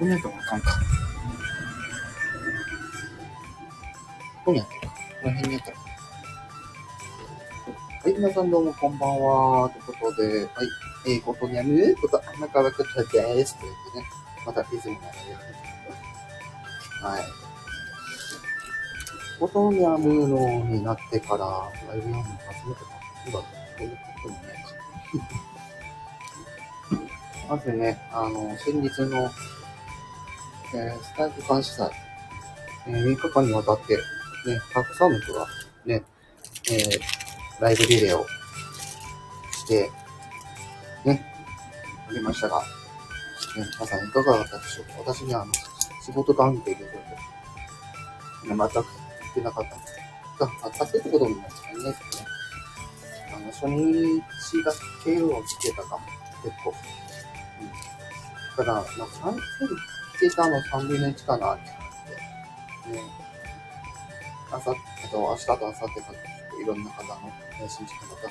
こにやったらあかんか。ここにやったら、この辺にやったら。はい、皆さんどうもこんばんは。ということで、はい、えー、ことにゃむこと、あなかわかちゃです。ということでね、またいつものやりはい。ことにゃむのになってから、ライブやるの初めてか。そうだ、そういうこともねか。まずね、あの、先日の、えースタイル監視祭、えー3日間にわたって、ね、たくさんの人が、ね、えーライブリレーをして、ね、ありましたが、ね、皆さんいかがだったでしょうか？私には、あの、仕事関係で、ね、全く行ってなかったんですが、全くってこともないですかね。あの、初日が KO をつけたか、結構。うん。だから、まあ、3けたの3分の1かなって感じで、ね。あさえっと、明日と明後日かいろんな方の、ね、新宿の方、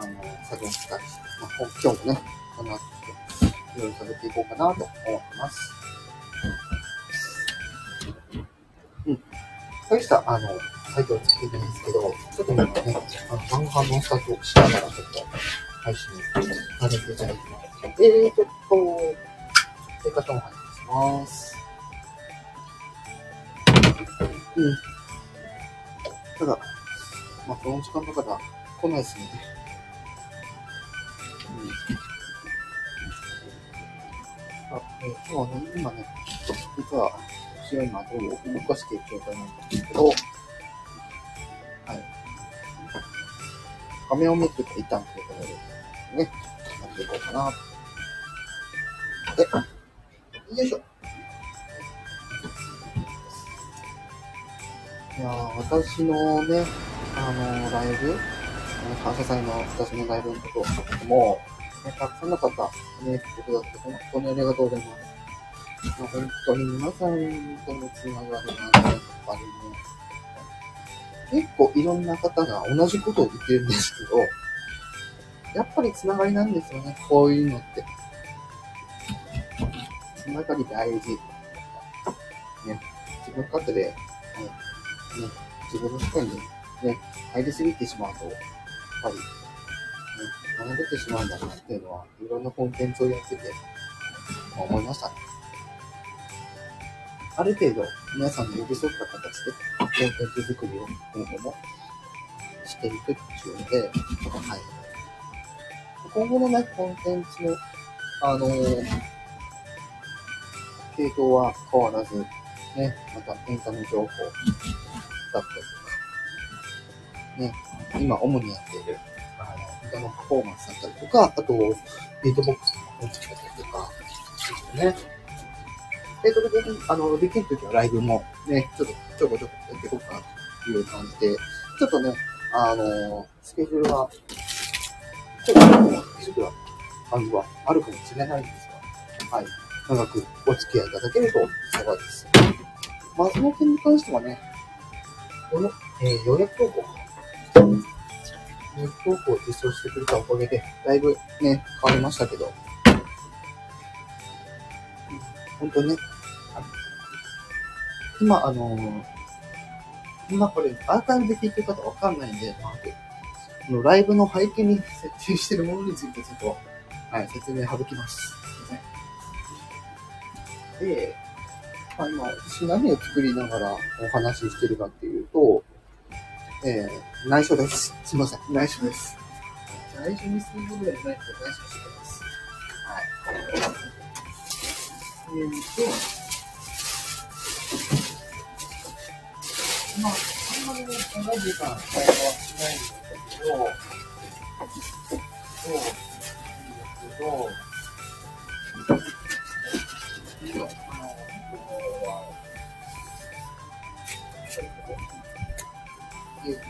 あの、作業したりして、まあ、今日もね、この後、いろいろさせていこうかなと思ってます。うん。大した、あの、サイトをつけてないんですけど、ちょっと今ね、あの、晩ご飯のスタートをしながらちょっと配信させていただきます。えー、ちょっと、生活も配信します。うん。ただ、まあ、この時間だから来ないですね。うん。あ、えー今ね、今ね、実は、私は今、どう動かしている状態なんですけど、はい。画面をめくっていたんということで、ね、やっていこうかな。で、よいしょ。いや、私のね、あのーライブ、感謝祭の私のライブのことをとも、ね、たくさんの方、ね、来てくださって、本当にありがとうございます。まあ、本当に皆さんとのつながりがね、やっぱりね、結構いろんな方が同じことを言ってるんですけど、やっぱりつながりなんですよね、こういうのって。つながり大事。ね、自分勝手で、ね、ね、自分の世界にね、入りすぎてしまうと、やっぱり、ね、離れてしまうんだなっていうのは、いろんなコンテンツをやってて、ま思いましたね。ある程度、皆さんに寄り添った形で、コンテンツ作りを今後もしていくっていうので、はい。今後のね、コンテンツの、あのー系統は変わらず、ね、またエンタメ情報だったりとか、ね、今主にやっている、あの、歌のパフォーマンスだったりとか、あと、ビートボックスの音楽だったりとか、ね。で、それで、あの、できるときはライブもね、ちょっとちょこちょこやっていこうかなという感じで、ちょっとね、あの、スケジュールは、ちょっと不足な感じはあるかもしれないんですが、はい。長くお付き合いいただけると幸いです。まあ、その点に関してはね、この、えー予約投稿予約投稿を実装してくれたおかげで、だいぶね、変わりましたけど、本当ね、今、あのー今これ、アーカイブで聞いてる方わかんないんで、まあ、このライブの背景に設定してるものについてちょっと、はい、説明省きます。で、まあ、今、私何を作りながらお話ししてるかっていうと、えー、内緒です。すいません、内緒です。内緒にするぐらいないけど内緒にしてます。はい。えーと、まあ、あんまりね、長い時間会話はしないんだけど、そう、いいんだけど、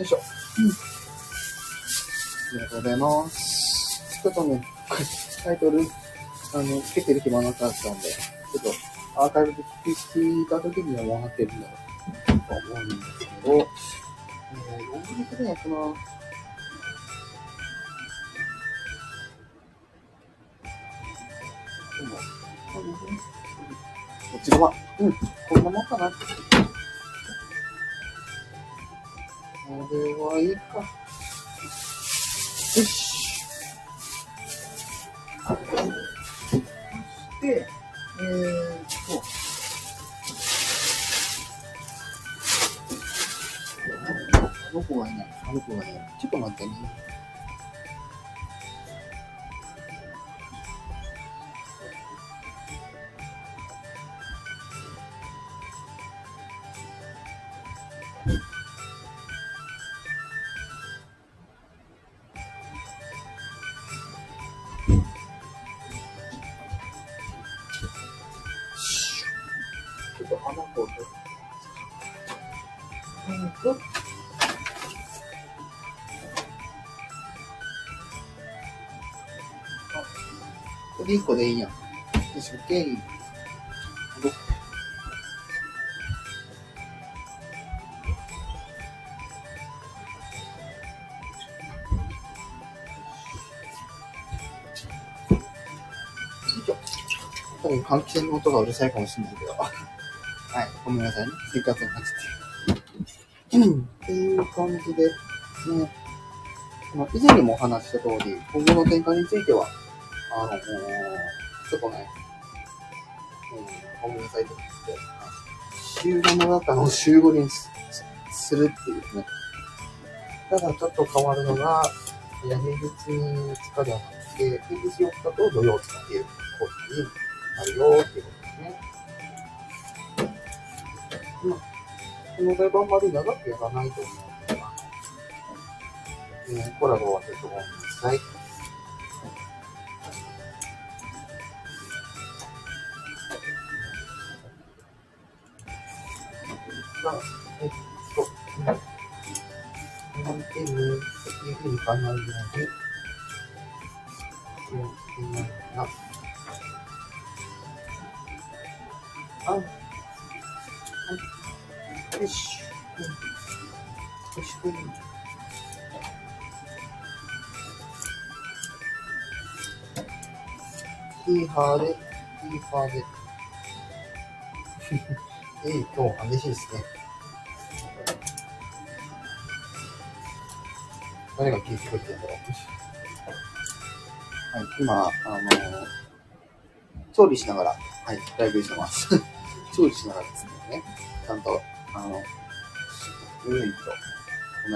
よいしょ。うん。ありがとうございます。ちょっとね、タイトル、あの、つけてる暇なかったんで、ちょっとアーカイブで聞いた時には分かってるんだろうと思うんですけど、えー、ロングリくらいかな。でも、そうですね。こっち側。うん、こんなもんかな。これはいいか。よし。これ1個でいいやん。よし、OK。どよいしょ多分換気扇の音がうるさいかもしれないけど。はい、ごめんなさいね。生活に走って。うん。っていう感じで、ね。まあ、以前にもお話した通り、今後の展開については、あの、ちょっとね、うん、ごめんなさいと言って、週5の中の週5にするっていうね。ただちょっと変わるのが、いや平日2日ではなくて、平日4日と土曜日っていうことになるよっていうことですね。まあ、このライブあんまり長くやらないと思うんですが、えーコラボはちょっとごめんなさい。ふうに考えるように、気をつけながら、あ、はい。よし。よし、うん。ヒーハーで、ヒーハーで。えい、今日激しいですね。誰が聞いてくれてるんだろう。はい、今、あのー調理しながら、はい、ライブしてます。調理しながらですね、ちゃんと、あの、ういと、ご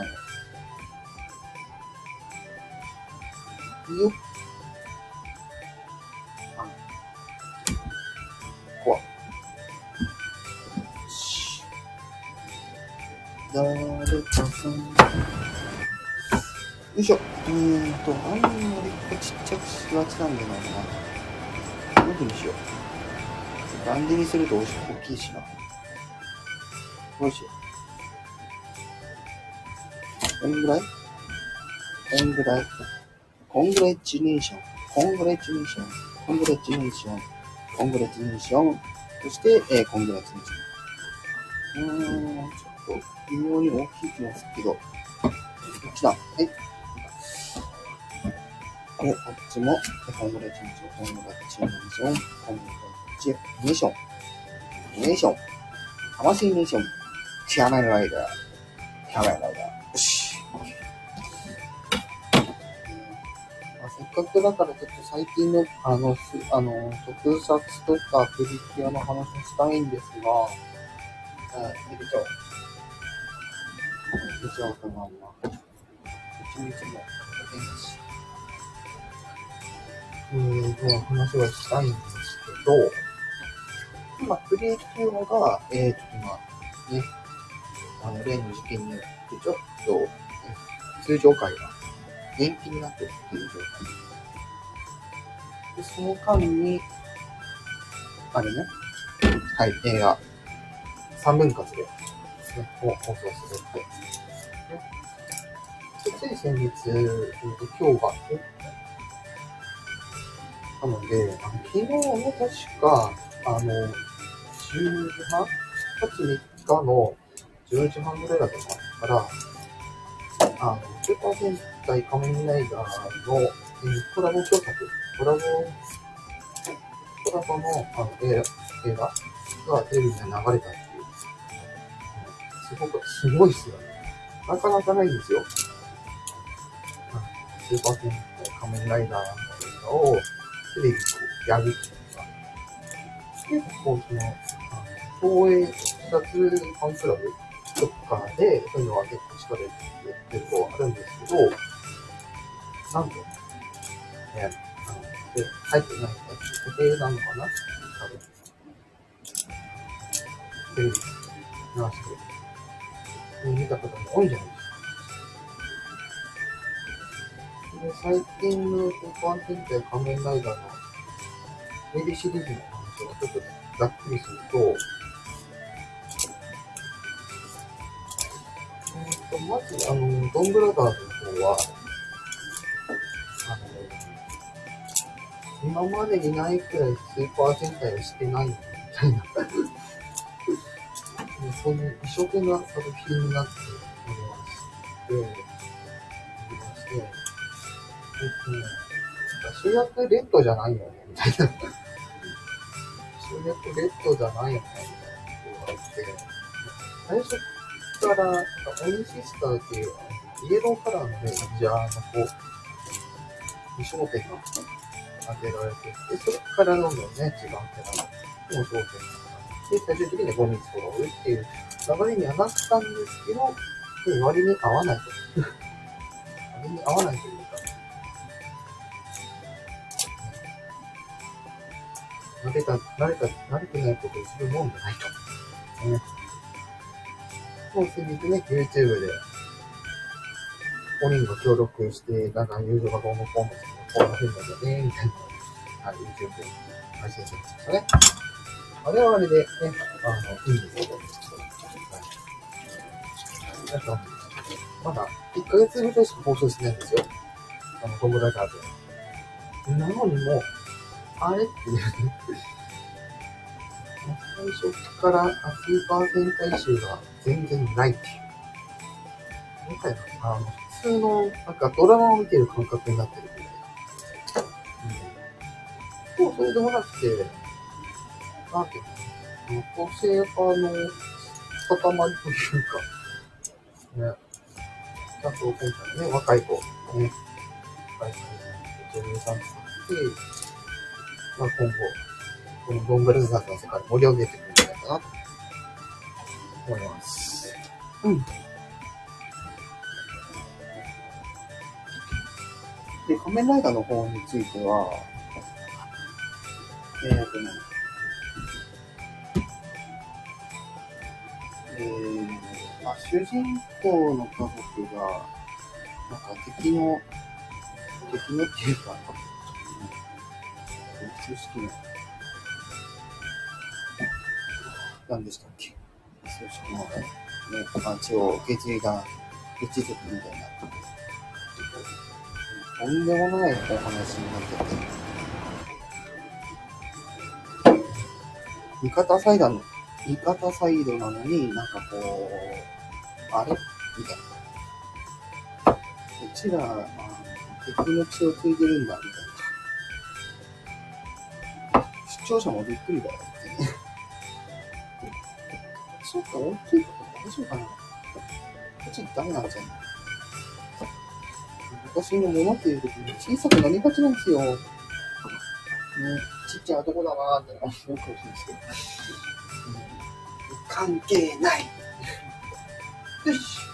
めん。よっ。あ、こわ。し誰よいしょ。うーんと、あんまりこちっちゃくしがちなんだよな。どういうふうにしよう。バンデにすると大きいしな。どうしよう。こんぐらい？こんぐらい？コングレッチネーション。コングレッチネーション。コングレッチネーション。コングレッチネーション。そして、えー、コングレッチネーション。うーん、ちょっと微妙に大きい気がするけど。こっちだ。はい。で、こっちも、えコングレッチネーション、コングレッチネーション、コングレッチネーション。ネーション。魂ネーション。キャメライダー。キャメライダー。よし。まあ、せっかくだからちょっと最近の、あの、あの、特撮とかプリキュアの話をしたいんですが、はい、入れちゃう。入れちゃおうそのまま。一日もかけなし。えー、では話はしたいんですけど、今、プリキュアが、えー、っと今、ね、あの、例の事件によって、ちょっと、ね通常会が延期になってるっていう状態。で、その間に、あれね、はい、映画、3分割で、ね、を放送するって。でつい先日、えーと今日が、えなので、あの昨日ね、確か、あの、10時半 ?8 月3日の10時半ぐらいだったから、あの、スーパー戦隊仮面ライダーの、えーコラボ共作、コラボ、コラボのあの映画映画がテレビに流れたっていう。すごく、すごいっすよね。なかなかないんですよ。スーパー戦隊仮面ライダーの映画をテレビでやるっていうのが、結構その、あの東映視察ファンクラブとかで、そういうのは結構力でやってるとあるんですけど、なんと、ね、あの、で、入ってないやつ、固定なのかな多分。テレビ、流して、見た方も多いんじゃない最近のスーパー戦隊仮面ライダーのテレビシリーズの話をちょっとざっくりすると、えーと、まず、あの、ドンブラザーズの方は、あの、今までにないくらいスーパー戦隊をしてないみたいな、そういう異色な作品になっておりまして、とね、主役レッドじゃないよね、みたいな。主役レッドじゃないよね、みたいなことがあって、最初から、なん。かオニシスターっていう、イエローカラーのレンジャーのこう、2焦点が当てられてで、それからどん。どん。ね、違うキャラの焦点がで、最終的にゴミ揃うっていう流れにはなったん。ですけど、で割に合わないと。割に合わないという慣れた、慣れた、慣れてないことをするもんじゃないと。ね。もう先日ね、YouTube で、5人が協力して、なんか友情がどうのこうの、こうなふうになってね、みたいな、はい、YouTube で配信してましたね。あれはあれでね、あの、いいんですけど、はい。なんか、まだ1ヶ月ぐらいしか放送してないんですよ。あの、トムラザーズ。なのにも、あれっていうね。最初からあスーパー戦隊集が全然ないっていう。今回は、あの、普通の、なんかドラマを見てる感覚になってるみたいな。うん。でも、それでもなくて、なんていうの、個性派の塊というか、ね、ちゃんと今回ね、若い子、ね、若い子、女優さんとかって、まあ今後、このドンブラザーズの世界を盛り上げてくるんじゃないかなと思います。うん。で、仮面ライダーの方については、えーとね、えー、まあ、主人公の家族が、なんか敵の、敵のっていうか、うん、組織の、何でしたっけ組織のね、町を受け継いだ一族みたいな、とんでもないお話になってて、味方サイドの、味方サイドなのになんかこう、あれみたいな。こっちが、あ敵の血を継いでるんだ、みたいな。視聴者もびっくりだよ。ちょっと大きいこ大丈夫かなこっちダメなんじゃない昔のものっていう時に小さくなりがちなんですよ。ね、ちっちゃい男だなーって思うかもしれないですけど。関係ない。よし。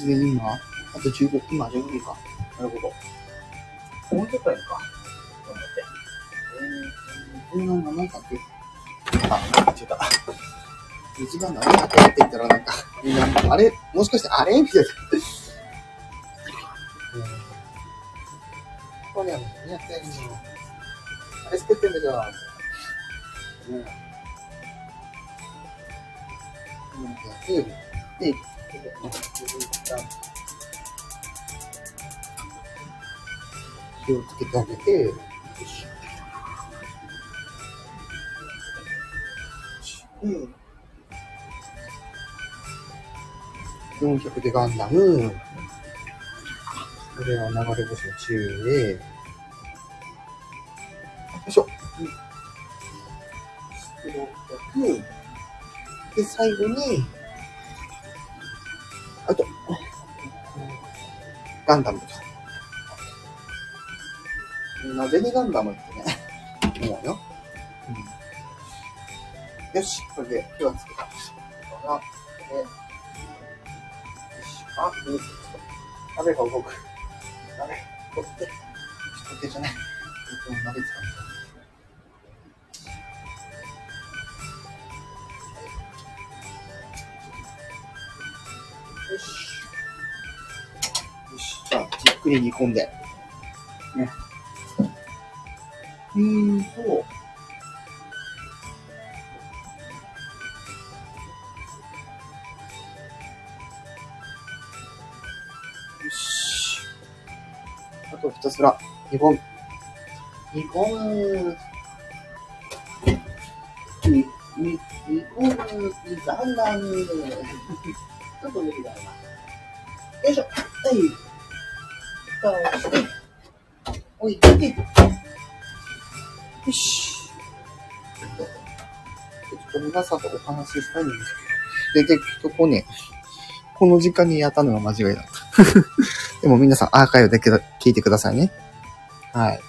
じで今、あと15分、今15分か。なるほど。もうちょっとやるか。頑張って。えな何かって。あ、違った。一番何かって言ったらなんか、みんな、あれ？もしかしてあれみたいな。これは何やってんのあれ作ってんだじゃん。ねえ。なんーブル。火をつけてあげて。うん。400でガンダム。これは流れ星の中で、よいしょ。うん。600。で、最後に、ガンダムと。なぜにガンダムってね、思うよ。うん、よし、これで手をつけた。あ、で、よし、あ、うん、ちょっと、鍋が動く。鍋、取って、ちょっと手じゃない。えっと、鍋使う。よくり煮込んで。ね。うーんと、よし。あとひたすら煮込む。煮込む。煮、煮、煮込む。煮ガンダム。ちょっと無理だな。よいしょ。はい。蓋をして、置いて、よし。ちょっと皆さんとお話ししたいんですけど、で、結局ね、この時間にやったのが間違いだった。でも皆さんアーカイブで聞いてくださいね。はい。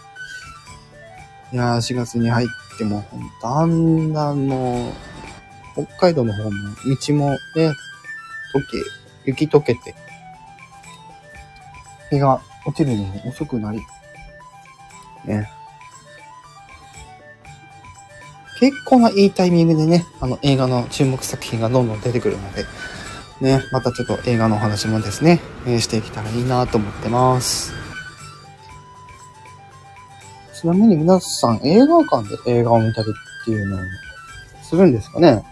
いやー、4月に入っても、ほんとだんだんもう、北海道の方も、道もね、溶け、雪溶けて、日が落ちるのも遅くなり、ね。結構ないいタイミングでね、あの映画の注目作品がどんどん出てくるので、ね、またちょっと映画のお話もですね、えーしていけたらいいなと思ってます。ちなみに皆さん映画館で映画を見たりっていうのをするんですかね？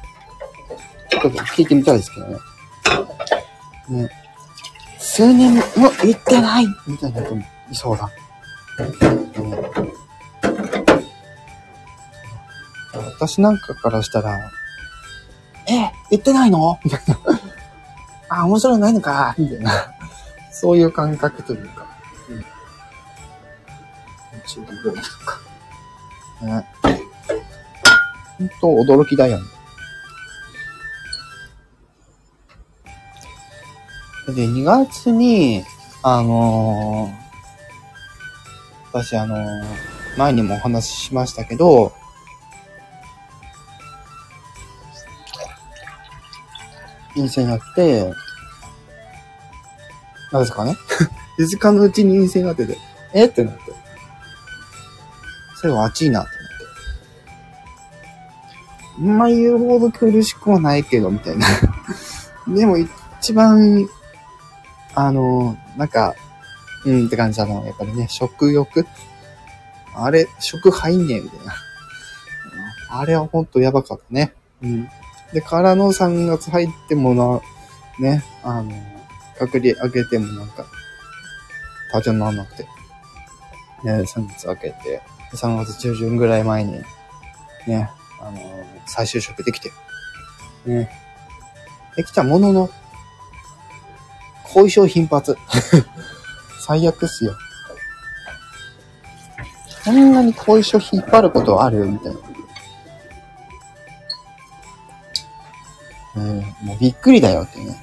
ちょっと聞いてみたいですけどね。ね。数年も行ってないみたいな人もいそうだ。ね私なんかからしたら、え、行ってないの？みたいな。あ、面白いのないのかみたいな。そういう感覚というか。うん。とか。ね。ほんと驚きだよね。で、2月に、あのー私あのー前にもお話ししましたけど、陰性になって、なぜかね、2日のうちに陰性になってて、え？ってなって。最後暑いなってなって。まあ言うほど苦しくはないけど、みたいな。でも一番、あの、なんか、うんって感じなの、やっぱりね、食欲？あれ、食入んねえ、みたいな。あれはほんとやばかったね。うん。で、からの3月入ってもな、ね、あの、隔離開けてもなんか、立ち直らなくて。ね、3月開けて、3月中旬ぐらい前に、ね、あの、再就職できて、ね、できたものの、後遺症頻発。最悪っすよ。こんなに後遺症引っ張ることあるみたいな。うん、もうびっくりだよってね。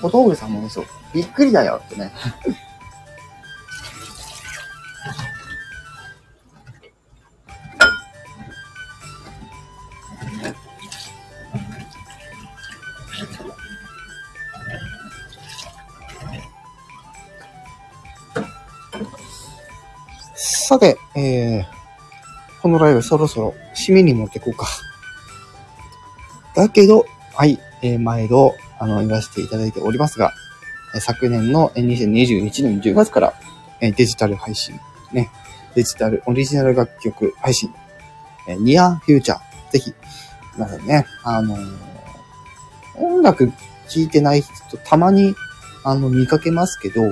小峠さんもそう。びっくりだよってね。このライブそろそろ締めに持ってこうか。だけど、はい、えー、毎度、あの、言わせていただいておりますが、え昨年の2021年10月から、えデジタル配信、ね、デジタル、オリジナル楽曲配信、えニアフューチャー、ぜひ、皆さんね、あのー、音楽聴いてない人たまに、あの、見かけますけど、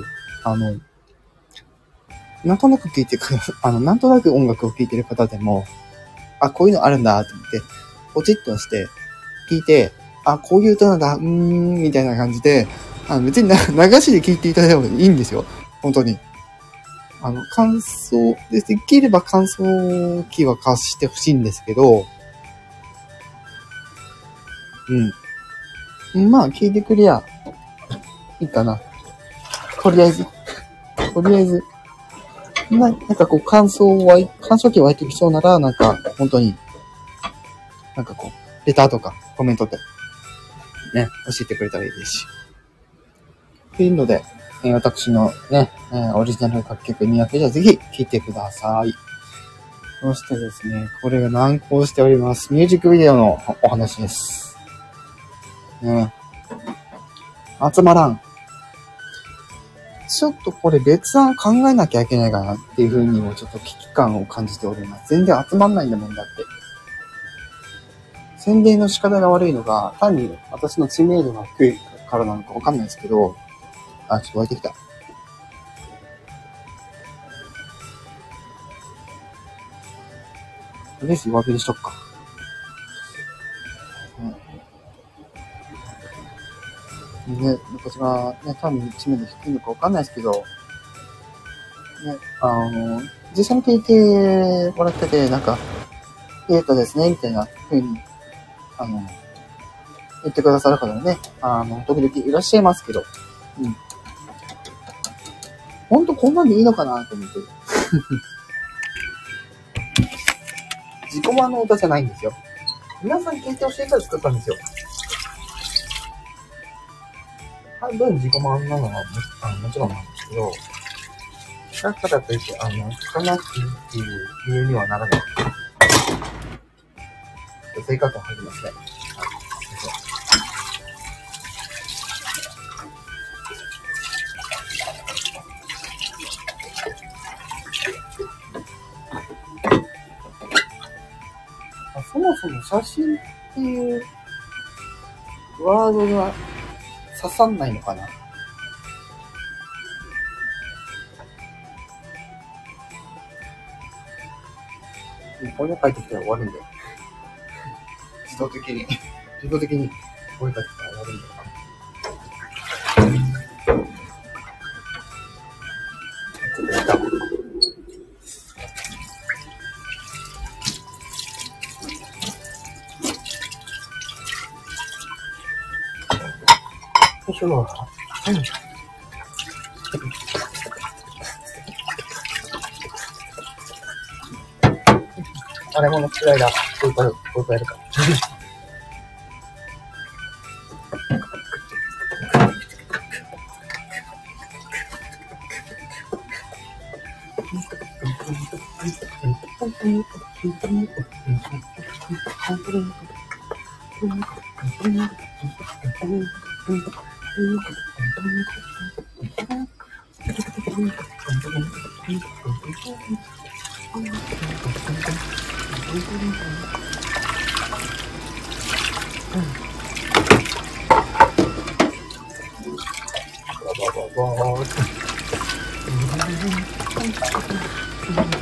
あの、なんとなく聴いてく、あの、なんとなく音楽を聴いてる方でも、あ、こういうのあるんだと思って、ポチッとして、聞いて、あ、こういう歌なんだ、うーん、みたいな感じで、あの別に 流しで聞いていただいた方がいいんですよ。本当に。あの、感想で、できれば感想機は貸してほしいんですけど、うん。まあ、聞いてくりゃ、いいかな。とりあえず。とりあえず。な、なんかこう、感想は、感想機湧いてきそうなら、なんか、本当に、なんかこう、レターとかコメントで、ね、教えてくれたらいいですし。というので、え、私のね、え、オリジナル楽曲2役じゃぜひ聴いてください。そしてですね、これが難航しております。ミュージックビデオのお話です。ね。集まらん。ちょっとこれ別案考えなきゃいけないかなっていうふうにもちょっと危機感を感じております。全然集まんないんだもんだって。宣伝の仕方が悪いのが、単に私の知名度が低いからなのかわかんないですけど、あ、ちょっと湧いてきた。とりあえず弱火にしとくか。ね、私がね、単に知名度低いのかわかんないですけど、ね、あの、実際に聞いてもらってて、なんか、いい歌ですね、みたいな風に、あの、言ってくださる方もね、あの、時々いらっしゃいますけど、うん。ほんとこんなんでいいのかなと思って。自己満の歌じゃないんですよ。皆さん聞いてほしいから作ったんですよ。半分自己満なのはもあのもちろんなんですけど、だからといって、あの、聞かなくていいっていう理由にはならない。生活を入りますね。その写真っていうワードが刺さんないのかな？これ書いてきたら終わるんだよ。自動的に、自動的にこれ書いて。あれもの嫌いだ。こういうこういうやるか。